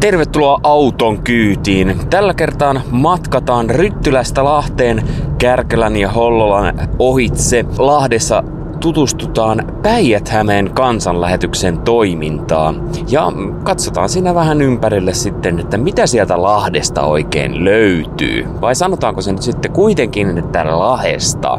Tervetuloa auton kyytiin. Tällä kertaa matkataan Ryttylästä Lahteen, Kärkälän ja Hollolan ohitse. Lahdessa tutustutaan Päijät-Hämeen kansanlähetyksen toimintaan ja katsotaan siinä vähän ympärille sitten, että mitä sieltä Lahdesta oikein löytyy. Vai sanotaanko se nyt sitten kuitenkin, että Lahesta?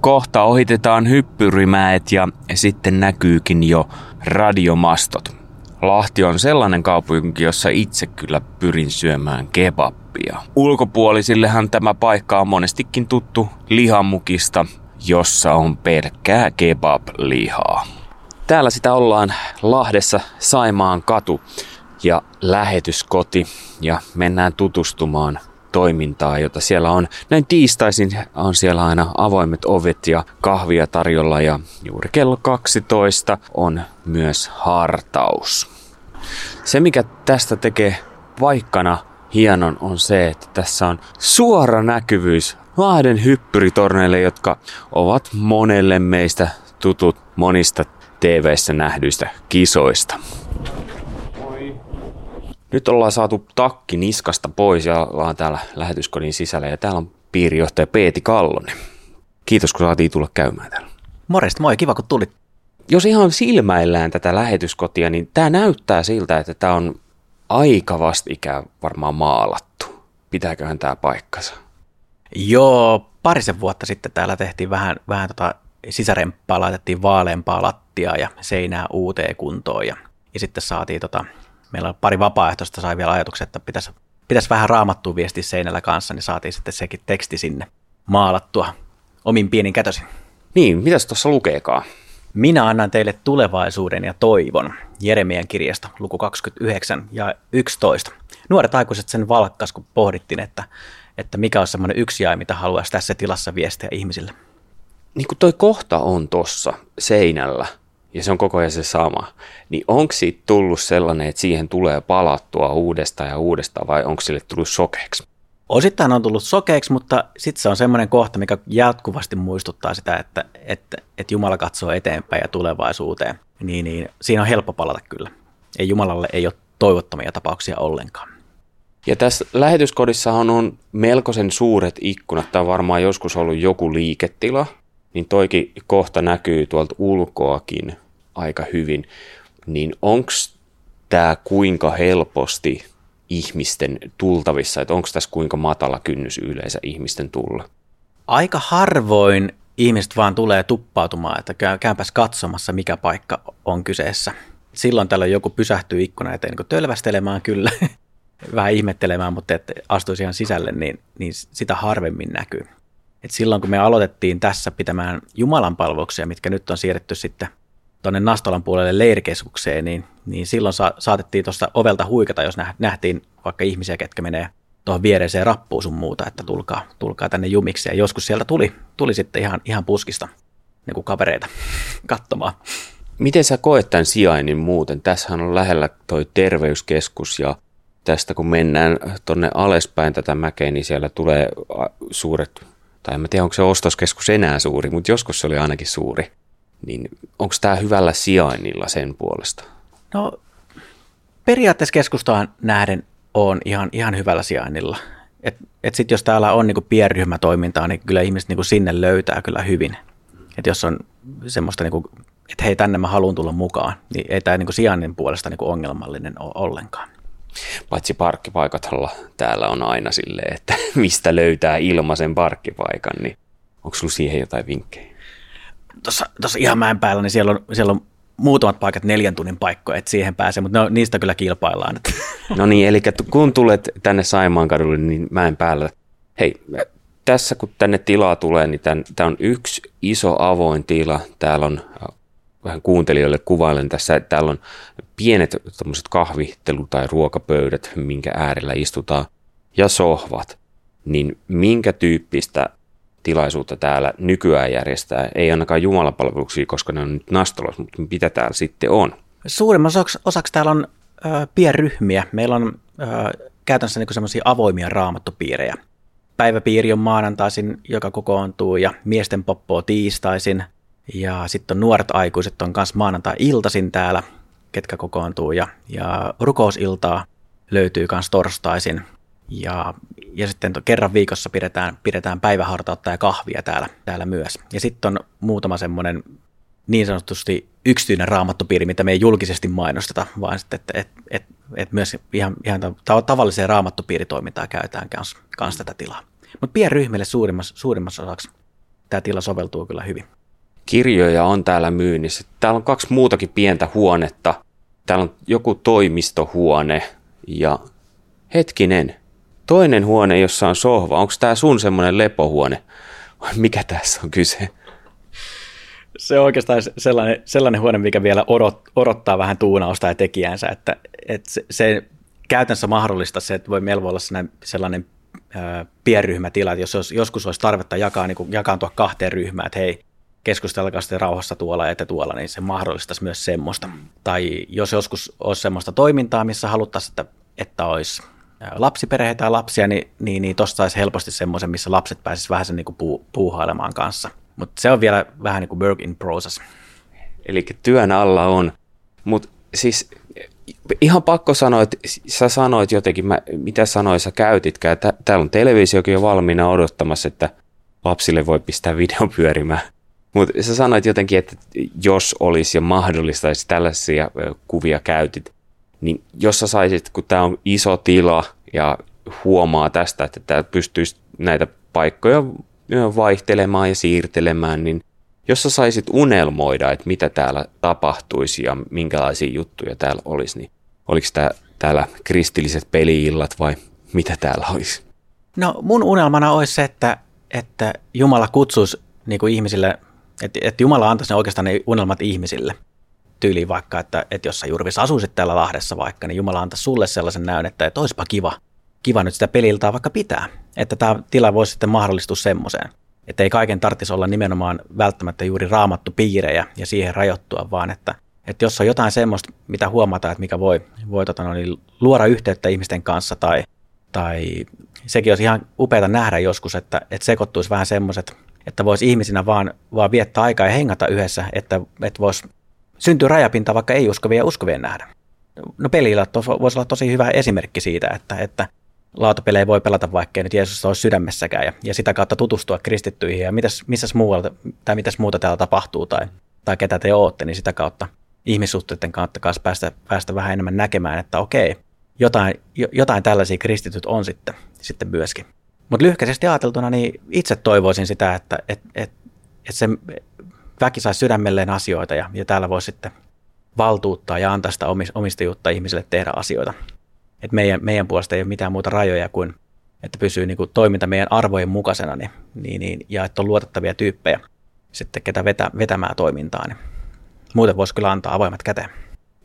Kohta ohitetaan hyppyrimäet ja sitten näkyykin jo radiomastot. Lahti on sellainen kaupunki, jossa itse kyllä pyrin syömään kebappia. Ulkopuolisillehan tämä paikka on monestikin tuttu lihamukista, jossa on pelkkää kebab-lihaa. Täällä sitä ollaan Lahdessa Saimaan katu ja lähetyskoti ja mennään tutustumaan toimintaa, jota siellä on. Näin tiistaisin on siellä aina avoimet ovet ja kahvia tarjolla ja juuri kello 12 on myös hartaus. Se mikä tästä tekee paikkana hienon on se, että tässä on suora näkyvyys Lahden hyppyritorneille, jotka ovat monelle meistä tutut monista TV-ssä nähdyistä kisoista. Nyt ollaan saatu takki niskasta pois ja ollaan täällä lähetyskodin sisällä ja täällä on piirijohtaja Peeti Kallonen. Kiitos kun saatiin tulla käymään täällä. Morjesta, moi, kiva kun tulit. Jos ihan silmäillään tätä lähetyskotia, niin tämä näyttää siltä, että tämä on aika vastikään varmaan maalattu. Pitääköhän tämä paikkansa? Joo, parisen vuotta sitten täällä tehtiin vähän, vähän tota sisäremppaa, laitettiin vaaleampaa lattia ja seinää uuteen kuntoon ja, ja sitten saatiin tota, meillä on pari vapaaehtoista sai vielä ajatuksen, että pitäisi, pitäisi vähän raamattua viestiä seinällä kanssa, niin saatiin sitten sekin teksti sinne maalattua omin pienin kätösin. Niin, mitäs tuossa lukeekaan? Minä annan teille tulevaisuuden ja toivon. Jeremian kirjasta, luku 29 ja 11. Nuoret aikuiset sen valkkas, kun pohdittiin, että, että mikä on semmoinen yksi jäi, mitä haluaisi tässä tilassa viestiä ihmisille. Niin kuin toi kohta on tossa seinällä, ja se on koko ajan se sama, niin onko siitä tullut sellainen, että siihen tulee palattua uudestaan ja uudestaan, vai onko sille tullut sokeeksi? Osittain on tullut sokeeksi, mutta sitten se on semmoinen kohta, mikä jatkuvasti muistuttaa sitä, että, että, että Jumala katsoo eteenpäin ja tulevaisuuteen. Niin, niin siinä on helppo palata kyllä. Ei Jumalalle ei ole toivottomia tapauksia ollenkaan. Ja tässä lähetyskodissahan on melkoisen suuret ikkunat. Tämä on varmaan joskus ollut joku liiketila, niin toikin kohta näkyy tuolta ulkoakin aika hyvin. Niin onko tämä kuinka helposti ihmisten tultavissa, että onko tässä kuinka matala kynnys yleensä ihmisten tulla? Aika harvoin ihmiset vaan tulee tuppautumaan, että käypäs katsomassa, mikä paikka on kyseessä. Silloin tällöin joku pysähtyy ikkuna eteen niin tölvästelemään kyllä, vähän ihmettelemään, mutta että astuisi ihan sisälle, niin, niin sitä harvemmin näkyy. Et silloin kun me aloitettiin tässä pitämään Jumalan palveluksia, mitkä nyt on siirretty sitten tuonne Nastolan puolelle leirikeskukseen, niin, niin silloin sa- saatettiin tuosta ovelta huikata, jos nähtiin vaikka ihmisiä, ketkä menee tuohon viereiseen rappuun sun muuta, että tulkaa, tulkaa tänne jumiksi. Ja joskus sieltä tuli, tuli sitten ihan, ihan puskista niin kuin kavereita katsomaan. Miten sä koet tämän sijainnin muuten? Tässähän on lähellä toi terveyskeskus ja tästä kun mennään tonne alaspäin tätä mäkeä, niin siellä tulee suuret, tai en tiedä onko se ostoskeskus enää suuri, mutta joskus se oli ainakin suuri. Niin onko tämä hyvällä sijainnilla sen puolesta? No periaatteessa keskustaan nähden on ihan, ihan hyvällä sijainnilla. Et, et sit jos täällä on niinku pienryhmätoimintaa, niin kyllä ihmiset niinku sinne löytää kyllä hyvin. Et jos on semmoista, niinku, että hei tänne mä haluan tulla mukaan, niin ei tämä niinku sijainnin puolesta niinku ongelmallinen ole ollenkaan. Paitsi parkkipaikatalla täällä on aina silleen, että mistä löytää ilmaisen parkkipaikan, niin onko sulla siihen jotain vinkkejä? Tuossa, tuossa ihan mäen päällä, niin siellä on, siellä on muutamat paikat neljän tunnin paikkoja, että siihen pääsee, mutta no, niistä kyllä kilpaillaan. No niin, eli kun tulet tänne Saimaan kadulle, niin mäen päällä, hei, tässä kun tänne tilaa tulee, niin tämä on yksi iso avoin tila. Täällä on, äh, vähän kuuntelijoille kuvailen tässä, täällä on pienet kahvittelu- tai ruokapöydät, minkä äärellä istutaan, ja sohvat. Niin minkä tyyppistä tilaisuutta täällä nykyään järjestää. Ei ainakaan jumalapalveluksia, koska ne on nyt nastolos, mutta mitä täällä sitten on? Suurimman osaksi, osaksi täällä on ö, pienryhmiä. Meillä on ö, käytännössä niin semmoisia avoimia raamattopiirejä. Päiväpiiri on maanantaisin, joka kokoontuu, ja miesten poppoa tiistaisin. Ja sitten nuoret aikuiset on kanssa maanantai-iltaisin täällä. ketkä kokoontuu. Ja, ja rukousiltaa löytyy myös torstaisin. Ja, ja sitten kerran viikossa pidetään, pidetään päivähartautta ja kahvia täällä, täällä myös. Ja sitten on muutama semmoinen niin sanotusti yksityinen raamattupiiri, mitä me ei julkisesti mainosteta, vaan sitten, että et, et, et myös ihan, ihan tavalliseen raamattupiiritoimintaan käytetään kanssa kans tätä tilaa. Mutta pienryhmille suurimmassa, suurimmassa osaksi tämä tila soveltuu kyllä hyvin. Kirjoja on täällä myynnissä. Täällä on kaksi muutakin pientä huonetta. Täällä on joku toimistohuone ja hetkinen, toinen huone, jossa on sohva. Onko tämä sun semmoinen lepohuone? Mikä tässä on kyse? se on oikeastaan sellainen, sellainen huone, mikä vielä odot, odottaa vähän tuunausta ja tekijänsä, että, että se, se käytännössä mahdollista se, että voi voi olla sellainen, sellainen pienryhmätila, että jos olisi, joskus olisi tarvetta jakaa, niin jakaantua kahteen ryhmään, että hei, keskustelkaa sitten rauhassa tuolla ja tuolla, niin se mahdollistaisi myös semmoista. Tai jos joskus olisi semmoista toimintaa, missä haluttaisiin, että, että olisi lapsiperheitä ja lapsia, niin, niin, niin tuosta saisi helposti semmoisen, missä lapset pääsisivät vähän sen niin kuin puu, puuhailemaan kanssa – mutta se on vielä vähän niin kuin work in process. Eli työn alla on. Mutta siis ihan pakko sanoa, että sä sanoit jotenkin, mä, mitä sanoja sä käytitkään. Tä, täällä on televisiokin jo valmiina odottamassa, että lapsille voi pistää videon pyörimään. Mutta sä sanoit jotenkin, että jos olisi ja mahdollistaisi tällaisia kuvia käytit, niin jos sä saisit, kun tämä on iso tila ja huomaa tästä, että tämä pystyisi näitä paikkoja vaihtelemaan ja siirtelemään, niin jos sä saisit unelmoida, että mitä täällä tapahtuisi ja minkälaisia juttuja täällä olisi, niin oliko tää, täällä kristilliset peliillat vai mitä täällä olisi? No mun unelmana olisi se, että, että Jumala kutsuisi niin ihmisille, että, että Jumala antaisi ne oikeastaan ne unelmat ihmisille. Tyyliin vaikka, että, että jos sä Jurvis asuisit täällä Lahdessa vaikka, niin Jumala antaisi sulle sellaisen näyn, että, että olisipa kiva – kiva nyt sitä peliltaa vaikka pitää. Että tämä tila voisi sitten mahdollistua semmoiseen. Että ei kaiken tarvitsisi olla nimenomaan välttämättä juuri raamattu piirejä ja siihen rajoittua, vaan että, että jos on jotain semmoista, mitä huomataan, että mikä voi, voi tota, no, niin luoda yhteyttä ihmisten kanssa tai, tai sekin olisi ihan upeata nähdä joskus, että, että sekoittuisi vähän semmoiset, että voisi ihmisinä vaan, vaan viettää aikaa ja hengata yhdessä, että, että voisi syntyä rajapinta vaikka ei uskovia ja uskovien nähdä. No pelillä voisi olla tosi hyvä esimerkki siitä, että, että lautapelejä voi pelata vaikka nyt Jeesus olisi sydämessäkään ja, ja sitä kautta tutustua kristittyihin ja mitäs, missäs muualta, tai mitäs muuta täällä tapahtuu tai, tai ketä te ootte, niin sitä kautta ihmissuhteiden kautta kanssa päästä, päästä vähän enemmän näkemään, että okei, jotain, jotain tällaisia kristityt on sitten, sitten myöskin. Mutta lyhkäisesti ajateltuna, niin itse toivoisin sitä, että et, et, et se väki saisi sydämelleen asioita ja, ja täällä voisi sitten valtuuttaa ja antaa sitä omistajuutta ihmisille tehdä asioita että meidän, meidän puolesta ei ole mitään muuta rajoja kuin, että pysyy niin kuin toiminta meidän arvojen mukaisena niin, niin, niin, ja että on luotettavia tyyppejä sitten, ketä vetä, vetämään toimintaa. Niin muuten voisi kyllä antaa avoimet käteen.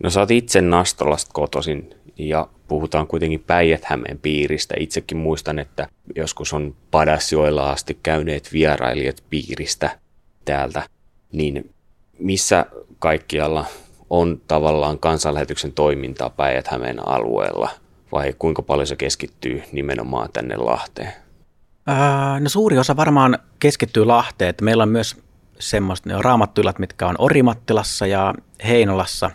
No sä oot itse Nastolasta kotoisin ja puhutaan kuitenkin päijät piiristä. Itsekin muistan, että joskus on Padasjoella asti käyneet vierailijat piiristä täältä. Niin missä kaikkialla on tavallaan kansanlähetyksen toimintaa päijät alueella? vai kuinka paljon se keskittyy nimenomaan tänne Lahteen? Ää, no suuri osa varmaan keskittyy Lahteen. Että meillä on myös semmoista ne raamattuilat, mitkä on Orimattilassa ja Heinolassa.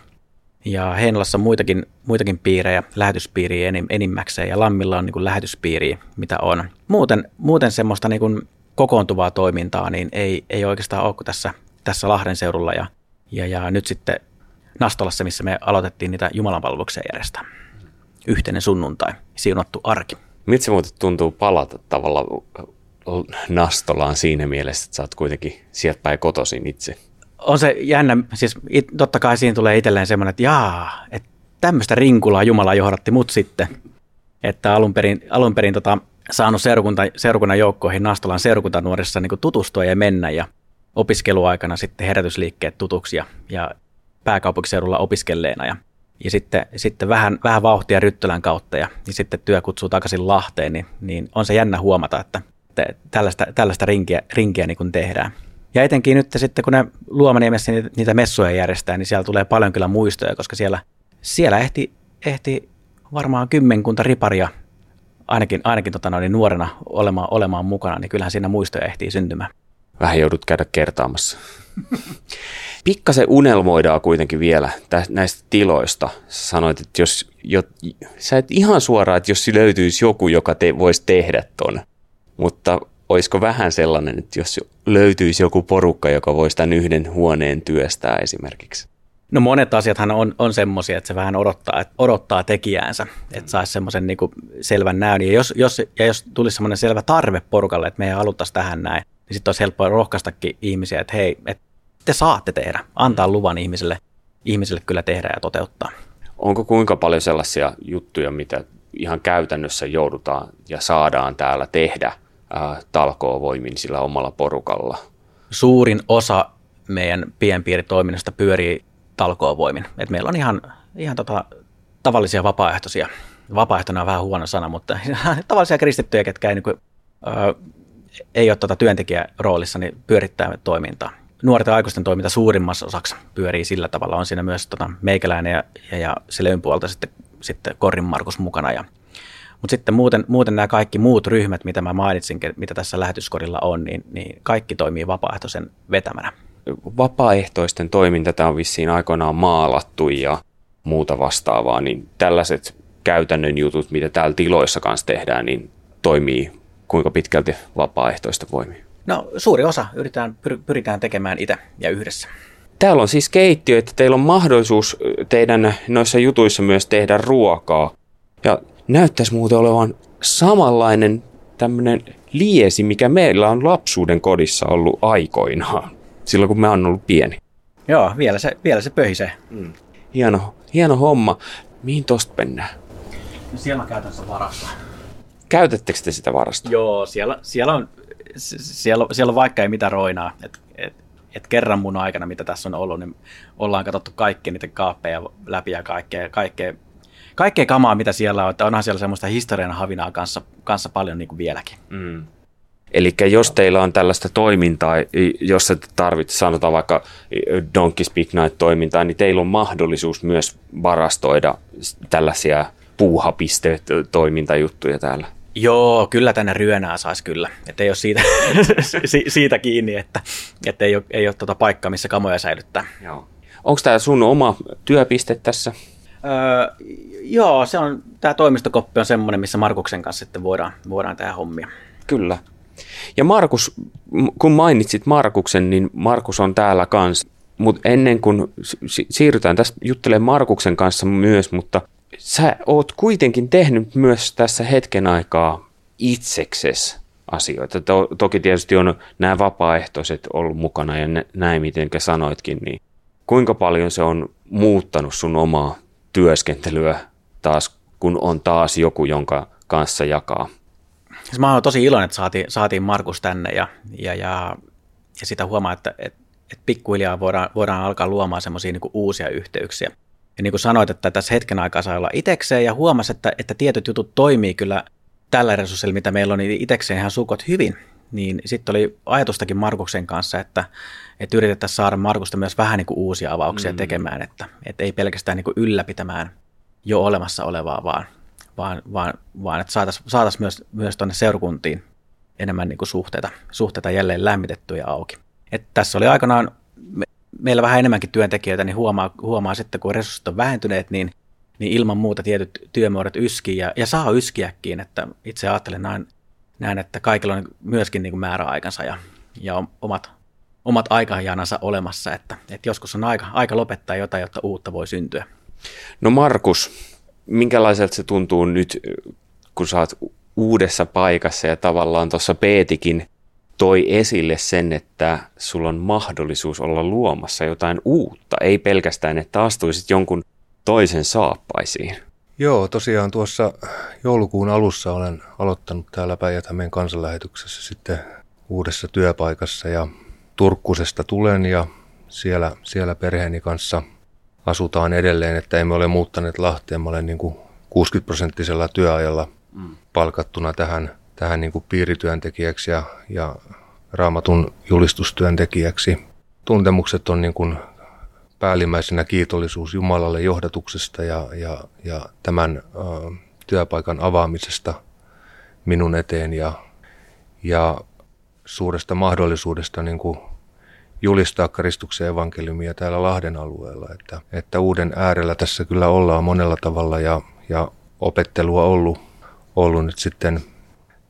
Ja Heinolassa on muitakin, muitakin piirejä, lähetyspiiriä enim, enimmäkseen, ja Lammilla on niin lähetyspiiriä, mitä on. Muuten, muuten semmoista niin kuin kokoontuvaa toimintaa niin ei, ei oikeastaan ole tässä, tässä Lahden seudulla ja, ja, ja nyt sitten Nastolassa, missä me aloitettiin niitä jumalanpalveluksia järjestää yhteinen sunnuntai, siunattu arki. Miltä se muuten tuntuu palata tavallaan Nastolaan siinä mielessä, että sä oot kuitenkin sieltä päin kotoisin itse? On se jännä, siis it, totta kai siinä tulee itselleen semmoinen, että jaa, että tämmöistä rinkulaa Jumala johdatti mut sitten. Että alun perin, alun perin tota, saanut seurakunta, seurakunnan joukkoihin Nastolan seurakuntanuorissa niin tutustua ja mennä ja opiskeluaikana sitten herätysliikkeet tutuksi ja, ja pääkaupunkiseudulla opiskelleena ja ja sitten, sitten vähän, vähän vauhtia Ryttölän kautta ja, ja sitten työ kutsuu takaisin Lahteen, niin, niin on se jännä huomata, että, että tällaista, tällaista rinkiä, rinkiä niin kuin tehdään. Ja etenkin nyt sitten, kun ne Luomaniemessä niitä, niitä messuja järjestää, niin siellä tulee paljon kyllä muistoja, koska siellä, siellä ehti, ehti varmaan kymmenkunta riparia ainakin, ainakin tota noin, nuorena olemaan, olemaan mukana, niin kyllähän siinä muistoja ehtii syntymään. Vähän joudut käydä kertaamassa. Pikkasen unelmoidaan kuitenkin vielä näistä tiloista. Sä sanoit, että jos, jo, sä et ihan suoraan, että jos löytyisi joku, joka te, voisi tehdä ton, mutta olisiko vähän sellainen, että jos löytyisi joku porukka, joka voisi tämän yhden huoneen työstää esimerkiksi? No monet asiathan on, on semmoisia, että se vähän odottaa, että odottaa tekijäänsä, että saisi semmoisen niin selvän näyn. Ja jos, jos, ja jos tulisi semmoinen selvä tarve porukalle, että me ei haluttaisi tähän näin, niin sitten olisi helppoa rohkaistakin ihmisiä, että hei, että te saatte tehdä, antaa luvan ihmiselle, ihmiselle kyllä tehdä ja toteuttaa. Onko kuinka paljon sellaisia juttuja, mitä ihan käytännössä joudutaan ja saadaan täällä tehdä äh, talkoovoimin sillä omalla porukalla? Suurin osa meidän pienpiiritoiminnasta pyörii talkoovoimin. Et meillä on ihan, ihan tota, tavallisia vapaaehtoisia. Vapaaehtoinen on vähän huono sana, mutta tavallisia kristittyjä, ketkä ei, niin kuin, ö, ei ole tuota työntekijäroolissa, niin pyörittää toimintaa. Nuorten aikuisten toiminta suurimmassa osaksi pyörii sillä tavalla. On siinä myös tota, meikäläinen ja, ja, ja Selön puolta sitten, sitten Korin Markus mukana. Ja, mutta sitten muuten, muuten nämä kaikki muut ryhmät, mitä mä mainitsin, mitä tässä lähetyskorilla on, niin, niin kaikki toimii vapaaehtoisen vetämänä vapaaehtoisten toiminta, tämä on vissiin aikoinaan maalattu ja muuta vastaavaa, niin tällaiset käytännön jutut, mitä täällä tiloissa kanssa tehdään, niin toimii kuinka pitkälti vapaaehtoista voimia? No suuri osa yritetään, pyritään tekemään itse ja yhdessä. Täällä on siis keittiö, että teillä on mahdollisuus teidän noissa jutuissa myös tehdä ruokaa. Ja näyttäisi muuten olevan samanlainen tämmöinen liesi, mikä meillä on lapsuuden kodissa ollut aikoinaan silloin kun mä oon ollut pieni. Joo, vielä se, vielä se pöhisee. Mm. Hieno, hieno homma. Mihin tosta mennään? No siellä on käytännössä varasta. Käytettekö te sitä varasta? Joo, siellä, siellä, on, siellä, siellä on vaikka ei mitään roinaa. Et, et, et kerran mun aikana, mitä tässä on ollut, niin ollaan katsottu kaikki niitä kaappeja läpi ja kaikkea, kaikkea, kaikkea kamaa, mitä siellä on. Että onhan siellä semmoista historian havinaa kanssa, kanssa paljon niin kuin vieläkin. Mm. Eli jos teillä on tällaista toimintaa, jos te tarvitsette, sanotaan vaikka Donkey Speak Night-toimintaa, niin teillä on mahdollisuus myös varastoida tällaisia puuhapiste-toimintajuttuja täällä. Joo, kyllä tänne ryönää saisi kyllä. Että ei ole siitä, siitä kiinni, että, että ei ole, ei ole tuota paikkaa, missä kamoja säilyttää. Joo. Onko tämä sun oma työpiste tässä? Öö, joo, se on, tämä toimistokoppi on semmoinen, missä Markuksen kanssa sitten voidaan, voidaan tehdä hommia. Kyllä. Ja Markus, kun mainitsit Markuksen, niin Markus on täällä kanssa. Mutta ennen kuin siirrytään tässä juttelemaan Markuksen kanssa myös, mutta sä oot kuitenkin tehnyt myös tässä hetken aikaa itsekses asioita. To, toki tietysti on nämä vapaaehtoiset ollut mukana ja näin, miten sanoitkin, niin kuinka paljon se on muuttanut sun omaa työskentelyä taas, kun on taas joku, jonka kanssa jakaa Siis mä oon tosi iloinen, että saatiin, saatiin Markus tänne ja, ja, ja, ja sitä huomaa, että, että, että pikkuhiljaa voidaan, voidaan alkaa luomaan semmoisia niin uusia yhteyksiä. Ja niin kuin sanoit, että tässä hetken aikaa saa olla itekseen ja huomasi, että, että tietyt jutut toimii kyllä tällä resurssilla, mitä meillä on, niin itekseen ihan sukot hyvin. Niin sitten oli ajatustakin Markuksen kanssa, että, että yritettäisiin saada Markusta myös vähän niin kuin uusia avauksia mm. tekemään, että, että ei pelkästään niin kuin ylläpitämään jo olemassa olevaa, vaan, vaan, vaan, vaan että saataisiin saatais myös, myös tuonne seurakuntiin enemmän niin kuin suhteita, suhteita jälleen lämmitettyä ja auki. Et tässä oli aikanaan meillä vähän enemmänkin työntekijöitä, niin huomaa, huomaa sitten, kun resurssit on vähentyneet, niin, niin ilman muuta tietyt työmuodot yskii ja, ja saa yskiäkin. Että itse ajattelen näin, näin että kaikilla on myöskin niin kuin määräaikansa ja, ja omat, omat aikajanansa olemassa, että, että joskus on aika, aika lopettaa jotain, jotta uutta voi syntyä. No Markus, minkälaiselta se tuntuu nyt, kun oot uudessa paikassa ja tavallaan tuossa Peetikin toi esille sen, että sulla on mahdollisuus olla luomassa jotain uutta, ei pelkästään, että astuisit jonkun toisen saappaisiin. Joo, tosiaan tuossa joulukuun alussa olen aloittanut täällä päijät kansanlähetyksessä sitten uudessa työpaikassa ja Turkkusesta tulen ja siellä, siellä perheeni kanssa asutaan edelleen, että emme ole muuttaneet Lahteen. Mä olen niin kuin 60-prosenttisella työajalla mm. palkattuna tähän, tähän niin kuin piirityöntekijäksi ja, ja raamatun julistustyöntekijäksi. Tuntemukset on niin kuin päällimmäisenä kiitollisuus Jumalalle johdatuksesta ja, ja, ja tämän ö, työpaikan avaamisesta minun eteen ja, ja suuresta mahdollisuudesta niin kuin julistaa Kristuksen evankeliumia täällä Lahden alueella. Että, että uuden äärellä tässä kyllä ollaan monella tavalla ja, ja opettelua ollut, ollut nyt sitten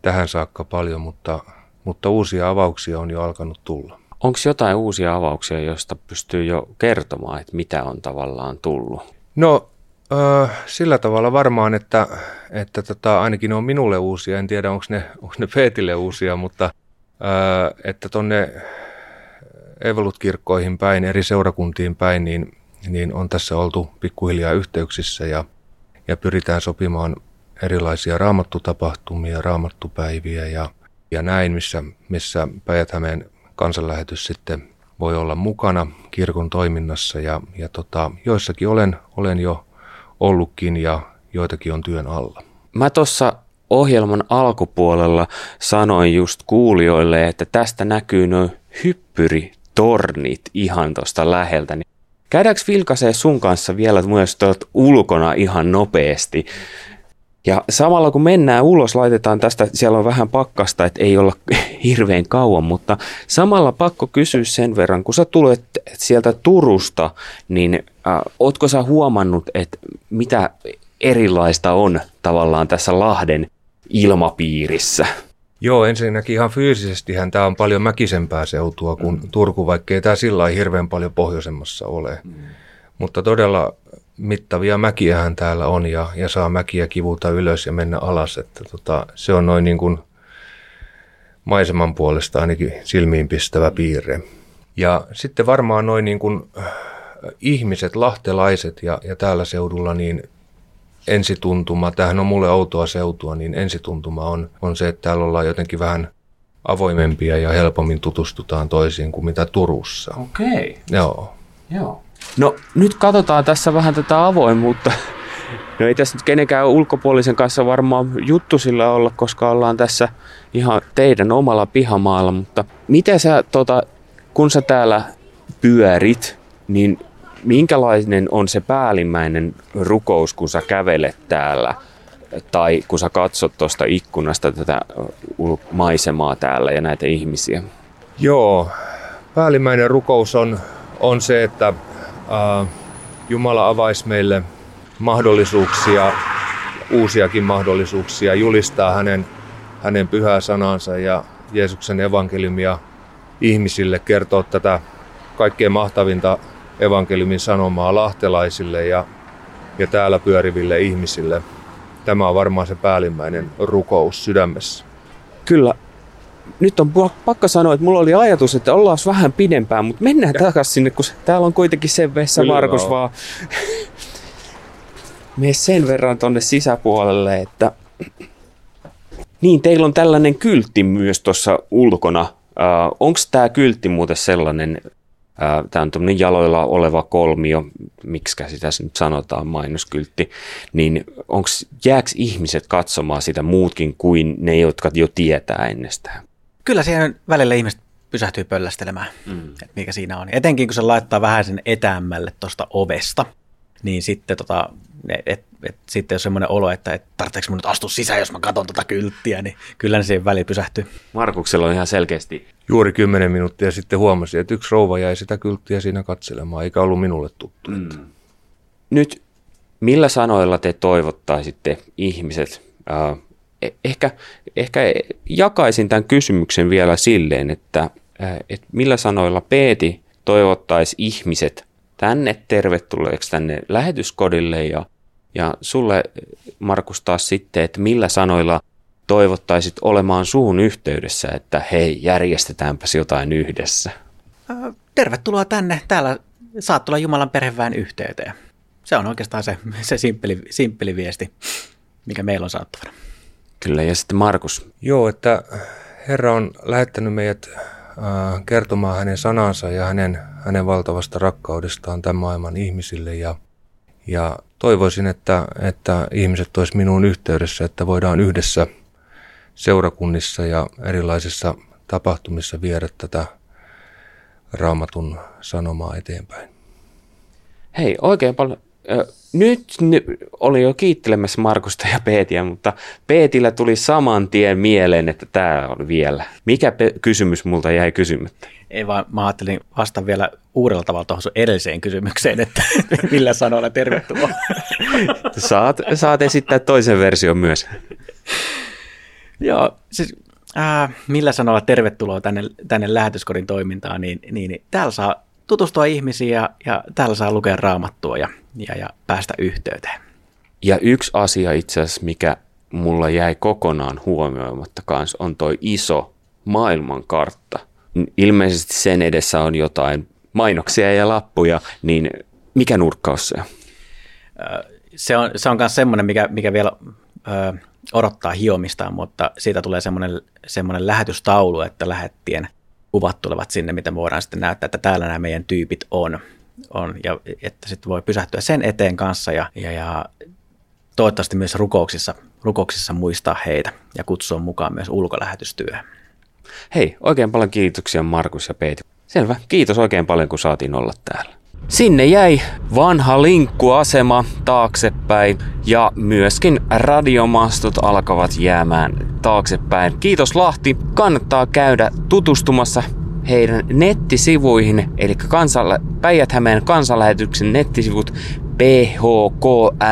tähän saakka paljon, mutta, mutta uusia avauksia on jo alkanut tulla. Onko jotain uusia avauksia, joista pystyy jo kertomaan, että mitä on tavallaan tullut? No sillä tavalla varmaan, että, että tota, ainakin on minulle uusia. En tiedä, onko ne, onko ne Peetille uusia, mutta että tuonne Evolut-kirkkoihin päin, eri seurakuntiin päin, niin, niin on tässä oltu pikkuhiljaa yhteyksissä ja, ja pyritään sopimaan erilaisia raamattutapahtumia, raamattupäiviä ja, ja näin, missä, missä päijät kansanlähetys sitten voi olla mukana kirkon toiminnassa ja, ja tota, joissakin olen, olen jo ollutkin ja joitakin on työn alla. Mä tuossa ohjelman alkupuolella sanoin just kuulijoille, että tästä näkyy noin hyppyritornit ihan tuosta läheltä. Niin käydäänkö vilkaisee sun kanssa vielä myös ulkona ihan nopeasti? Ja samalla kun mennään ulos, laitetaan tästä, siellä on vähän pakkasta, että ei olla hirveän kauan, mutta samalla pakko kysyä sen verran, kun sä tulet sieltä Turusta, niin äh, ootko sä huomannut, että mitä erilaista on tavallaan tässä Lahden ilmapiirissä? Joo, ensinnäkin ihan fyysisesti tämä on paljon mäkisempää seutua kuin mm. Turku, vaikkei tämä sillä hirveän paljon pohjoisemmassa ole. Mm. Mutta todella mittavia mäkiähän täällä on ja, ja saa mäkiä kivuta ylös ja mennä alas. Että tota, se on noin niin kuin maiseman puolesta ainakin silmiin pistävä piirre. Ja sitten varmaan noin niin kuin äh, ihmiset, lahtelaiset ja, ja täällä seudulla, niin ensituntuma, tämähän on mulle outoa seutua, niin ensituntuma on, on se, että täällä ollaan jotenkin vähän avoimempia ja helpommin tutustutaan toisiin kuin mitä Turussa. Okei. Okay. Joo. Joo. No nyt katsotaan tässä vähän tätä avoimuutta. No ei tässä nyt kenenkään ulkopuolisen kanssa varmaan juttu sillä olla, koska ollaan tässä ihan teidän omalla pihamaalla, mutta miten sä, tota, kun sä täällä pyörit, niin minkälainen on se päällimmäinen rukous, kun sä kävelet täällä? Tai kun sä katsot tuosta ikkunasta tätä maisemaa täällä ja näitä ihmisiä? Joo, päällimmäinen rukous on, on se, että Jumala avaisi meille mahdollisuuksia, uusiakin mahdollisuuksia julistaa hänen, hänen pyhää sanansa ja Jeesuksen evankeliumia ihmisille, kertoa tätä kaikkein mahtavinta evankeliumin sanomaa lahtelaisille ja, ja täällä pyöriville ihmisille. Tämä on varmaan se päällimmäinen rukous sydämessä. Kyllä, nyt on pakko sanoa, että mulla oli ajatus, että ollaan vähän pidempään, mutta mennään takaisin sinne, kun täällä on kuitenkin sen vessa Markus vaan. Mene sen verran tonne sisäpuolelle, että niin, teillä on tällainen kyltti myös tuossa ulkona. Uh, Onko tämä kyltti muuten sellainen, uh, tämä on tämmöinen jaloilla oleva kolmio, miksi sitä nyt sanotaan, mainoskyltti, niin onko jääks ihmiset katsomaan sitä muutkin kuin ne, jotka jo tietää ennestään? Kyllä siihen välillä ihmiset pysähtyy pöllästelemään, mm. että mikä siinä on. Etenkin kun se laittaa vähän sen etäämmälle tuosta ovesta, niin sitten tota, et, et, et, sitten jos semmoinen olo, että et, tarvitseeko mun nyt astua sisään, jos mä katson tota kylttiä, niin kyllä ne siihen väliin pysähtyy. Markuksella on ihan selkeästi. Juuri kymmenen minuuttia sitten huomasin, että yksi rouva jäi sitä kylttiä siinä katselemaan, eikä ollut minulle tuttu. Mm. Nyt millä sanoilla te toivottaisitte ihmiset äh, ehkä, ehkä jakaisin tämän kysymyksen vielä silleen, että, että millä sanoilla Peeti toivottaisi ihmiset tänne tervetulleeksi tänne lähetyskodille ja, ja sulle Markus taas sitten, että millä sanoilla toivottaisit olemaan suun yhteydessä, että hei, järjestetäänpäs jotain yhdessä? Tervetuloa tänne. Täällä saat tulla Jumalan perheväen yhteyteen. Se on oikeastaan se, se simppeli, simppeli viesti, mikä meillä on saattavana. Kyllä, ja sitten Markus. Joo, että Herra on lähettänyt meidät äh, kertomaan hänen sanansa ja hänen, hänen valtavasta rakkaudestaan tämän maailman ihmisille. Ja, ja toivoisin, että, että ihmiset olisivat minuun yhteydessä, että voidaan yhdessä seurakunnissa ja erilaisissa tapahtumissa viedä tätä raamatun sanomaa eteenpäin. Hei, oikein paljon nyt oli jo kiittelemässä Markusta ja Peetiä, mutta Peetillä tuli saman tien mieleen, että tämä on vielä. Mikä pe- kysymys multa jäi kysymättä? Ei vaan, mä ajattelin vasta vielä uudella tavalla tuohon edelliseen kysymykseen, että millä sanoilla tervetuloa. saat, saat esittää toisen version myös. Joo, siis äh, millä sanoilla tervetuloa tänne, tänne lähetyskodin toimintaan, niin, niin, niin täällä saa tutustua ihmisiin ja, ja täällä saa lukea raamattua ja, ja, ja päästä yhteyteen. Ja yksi asia itse asiassa, mikä mulla jäi kokonaan huomioimatta kanssa, on toi iso maailmankartta. Ilmeisesti sen edessä on jotain mainoksia ja lappuja, niin mikä nurkkaus se on? Se on, se on myös semmoinen, mikä, mikä vielä ö, odottaa hiomistaan, mutta siitä tulee semmoinen, semmoinen lähetystaulu, että lähettien – kuvat tulevat sinne, mitä me voidaan sitten näyttää, että täällä nämä meidän tyypit on. On ja että sitten voi pysähtyä sen eteen kanssa ja, ja, ja toivottavasti myös rukouksissa, rukouksissa muistaa heitä ja kutsua mukaan myös ulkolähetystyöhön. Hei, oikein paljon kiitoksia Markus ja Peiti. Selvä, kiitos oikein paljon kun saatiin olla täällä. Sinne jäi vanha linkkuasema taaksepäin ja myöskin radiomastot alkavat jäämään taaksepäin. Kiitos Lahti, kannattaa käydä tutustumassa heidän nettisivuihin, eli kansalla, Päijät-Hämeen kansanlähetyksen nettisivut phkl.fi.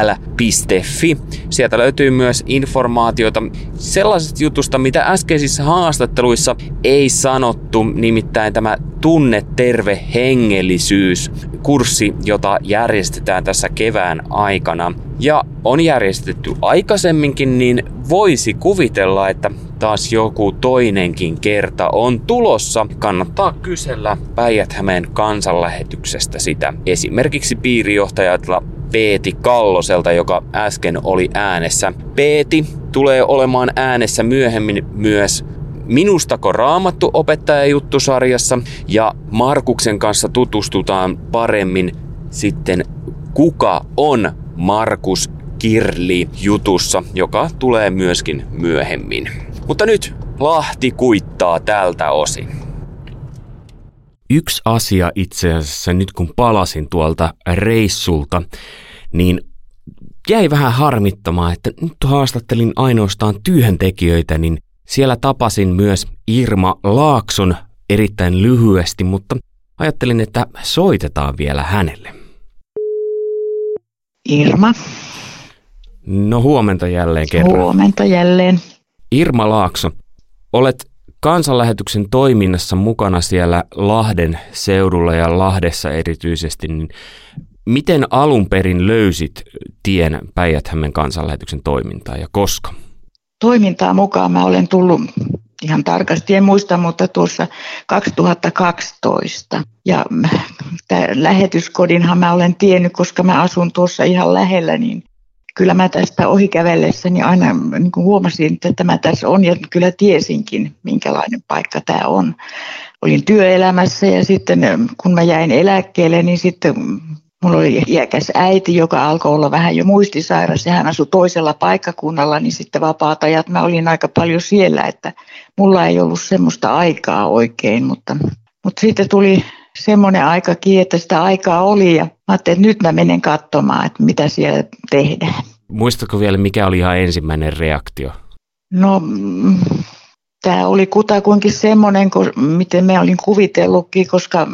Sieltä löytyy myös informaatiota sellaisesta jutusta, mitä äskeisissä haastatteluissa ei sanottu, nimittäin tämä Tunne terve hengellisyys, kurssi, jota järjestetään tässä kevään aikana. Ja on järjestetty aikaisemminkin, niin voisi kuvitella, että taas joku toinenkin kerta on tulossa. Kannattaa kysellä päijät kansanlähetyksestä sitä. Esimerkiksi piirijohtajatla Peeti Kalloselta, joka äsken oli äänessä. Peeti tulee olemaan äänessä myöhemmin myös Minustako raamattu opettaja juttusarjassa ja Markuksen kanssa tutustutaan paremmin sitten kuka on Markus Kirli jutussa, joka tulee myöskin myöhemmin. Mutta nyt Lahti kuittaa tältä osin. Yksi asia itse asiassa nyt kun palasin tuolta reissulta, niin jäi vähän harmittamaan, että nyt haastattelin ainoastaan työntekijöitä, niin siellä tapasin myös Irma Laakson erittäin lyhyesti, mutta ajattelin, että soitetaan vielä hänelle. Irma. No huomenta jälleen kerran. Huomenta jälleen. Irma Laakso, olet kansanlähetyksen toiminnassa mukana siellä Lahden seudulla ja Lahdessa erityisesti, niin miten alun perin löysit tien päijät kansanlähetyksen toimintaan ja koska? Toimintaa mukaan mä olen tullut ihan tarkasti, en muista, mutta tuossa 2012. Ja lähetyskodinhan mä olen tiennyt, koska mä asun tuossa ihan lähellä, niin kyllä mä tästä ohikävellessäni aina niin kuin huomasin, että tämä tässä on ja kyllä tiesinkin, minkälainen paikka tämä on. Olin työelämässä ja sitten kun mä jäin eläkkeelle, niin sitten Mulla oli iäkäs äiti, joka alkoi olla vähän jo muistisairas ja hän asui toisella paikkakunnalla, niin sitten vapaat ajat mä olin aika paljon siellä, että mulla ei ollut semmoista aikaa oikein, mutta, mutta sitten tuli semmoinen aikakin, että sitä aikaa oli ja mä ajattelin, että nyt mä menen katsomaan, että mitä siellä tehdään. Muistatko vielä, mikä oli ihan ensimmäinen reaktio? No, mm, tämä oli kutakuinkin semmoinen, miten mä olin kuvitellutkin, koska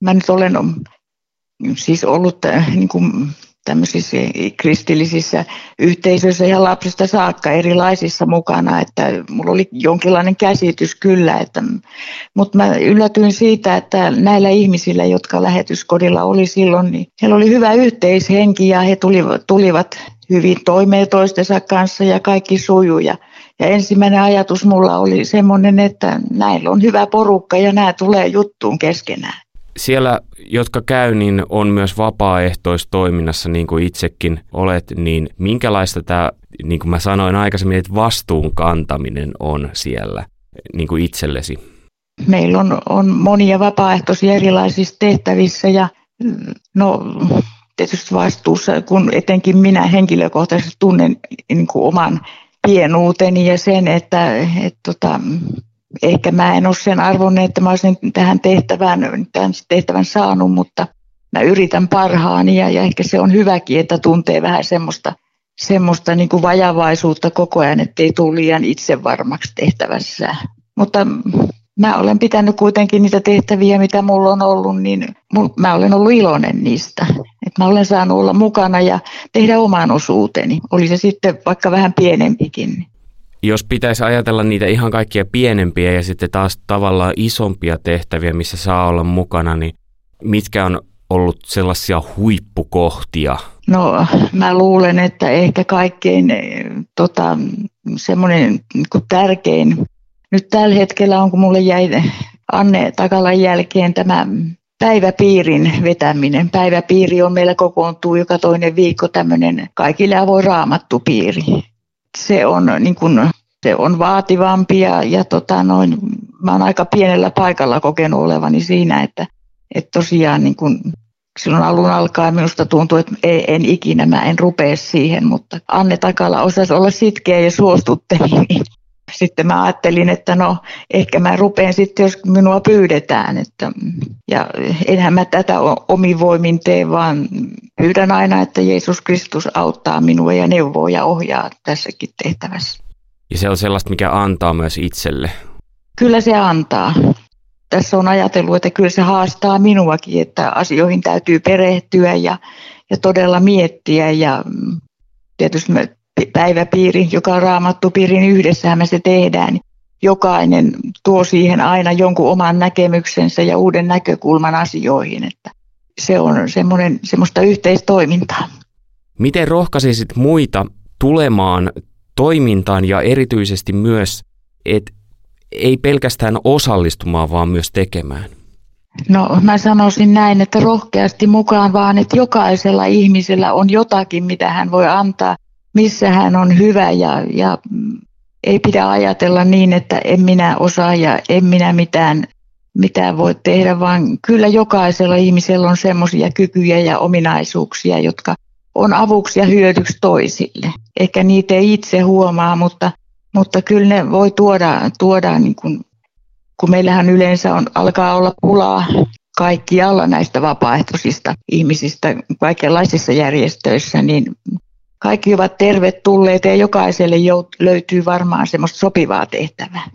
mä nyt olen siis ollut äh, niin kuin tämmöisissä kristillisissä yhteisöissä ja lapsista saakka erilaisissa mukana, että mulla oli jonkinlainen käsitys kyllä, että, mutta mä yllätyin siitä, että näillä ihmisillä, jotka lähetyskodilla oli silloin, niin heillä oli hyvä yhteishenki ja he tulivat, tulivat hyvin toimeen toistensa kanssa ja kaikki sujuja. Ja ensimmäinen ajatus mulla oli semmoinen, että näillä on hyvä porukka ja nämä tulee juttuun keskenään siellä, jotka käy, niin on myös vapaaehtoistoiminnassa, niin kuin itsekin olet, niin minkälaista tämä, niin kuin mä sanoin aikaisemmin, että vastuun kantaminen on siellä niin kuin itsellesi? Meillä on, on monia vapaaehtoisia erilaisissa tehtävissä ja no tietysti vastuussa, kun etenkin minä henkilökohtaisesti tunnen niin kuin oman pienuuteni ja sen, että et, tota, ehkä mä en ole sen arvon, että mä olisin tähän tehtävään, tämän tehtävän saanut, mutta mä yritän parhaani ja, ja ehkä se on hyväkin, että tuntee vähän semmoista, semmoista niin kuin vajavaisuutta koko ajan, ettei tule liian itsevarmaksi tehtävässä. Mutta mä olen pitänyt kuitenkin niitä tehtäviä, mitä mulla on ollut, niin mä olen ollut iloinen niistä. Että mä olen saanut olla mukana ja tehdä oman osuuteni, oli se sitten vaikka vähän pienempikin. Jos pitäisi ajatella niitä ihan kaikkia pienempiä ja sitten taas tavallaan isompia tehtäviä, missä saa olla mukana, niin mitkä on ollut sellaisia huippukohtia? No mä luulen, että ehkä kaikkein eh, tota, semmoinen niin tärkein nyt tällä hetkellä on, kun mulle jäi Anne Takalan jälkeen tämä päiväpiirin vetäminen. Päiväpiiri on meillä kokoontuu joka toinen viikko tämmöinen kaikille avoin raamattupiiri. Se on, niin kuin, se on vaativampi ja, ja tota noin, mä oon aika pienellä paikalla kokenut olevani siinä, että, että tosiaan niin kuin, silloin alun alkaen minusta tuntui, että en ikinä, mä en rupea siihen, mutta Anne Takala osasi olla sitkeä ja suostutteli, niin sitten mä ajattelin, että no ehkä mä rupean sitten, jos minua pyydetään. Että, ja enhän mä tätä omin voimin tee, vaan pyydän aina, että Jeesus Kristus auttaa minua ja neuvoo ja ohjaa tässäkin tehtävässä. Ja se on sellaista, mikä antaa myös itselle. Kyllä se antaa. Tässä on ajatellut, että kyllä se haastaa minuakin, että asioihin täytyy perehtyä ja, ja todella miettiä. Ja tietysti päiväpiiri, joka on raamattupiirin yhdessähän me se tehdään, niin jokainen tuo siihen aina jonkun oman näkemyksensä ja uuden näkökulman asioihin, että se on semmoinen, semmoista yhteistoimintaa. Miten rohkaisisit muita tulemaan toimintaan ja erityisesti myös, että ei pelkästään osallistumaan, vaan myös tekemään? No mä sanoisin näin, että rohkeasti mukaan vaan, että jokaisella ihmisellä on jotakin, mitä hän voi antaa missä hän on hyvä ja, ja ei pidä ajatella niin, että en minä osaa ja en minä mitään, mitään voi tehdä, vaan kyllä jokaisella ihmisellä on semmoisia kykyjä ja ominaisuuksia, jotka on avuksi ja hyödyksi toisille. Ehkä niitä ei itse huomaa, mutta, mutta kyllä ne voi tuoda, tuoda niin kuin, kun meillähän yleensä on, alkaa olla pulaa kaikkialla näistä vapaaehtoisista ihmisistä kaikenlaisissa järjestöissä, niin kaikki ovat tervetulleita ja jokaiselle löytyy varmaan semmoista sopivaa tehtävää.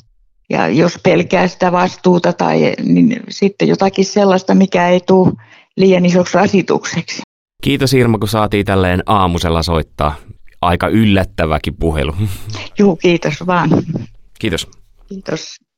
Ja jos pelkää sitä vastuuta tai niin sitten jotakin sellaista, mikä ei tule liian isoksi rasitukseksi. Kiitos Irma, kun saatiin tälleen aamusella soittaa. Aika yllättäväkin puhelu. Joo, kiitos vaan. Kiitos. Kiitos.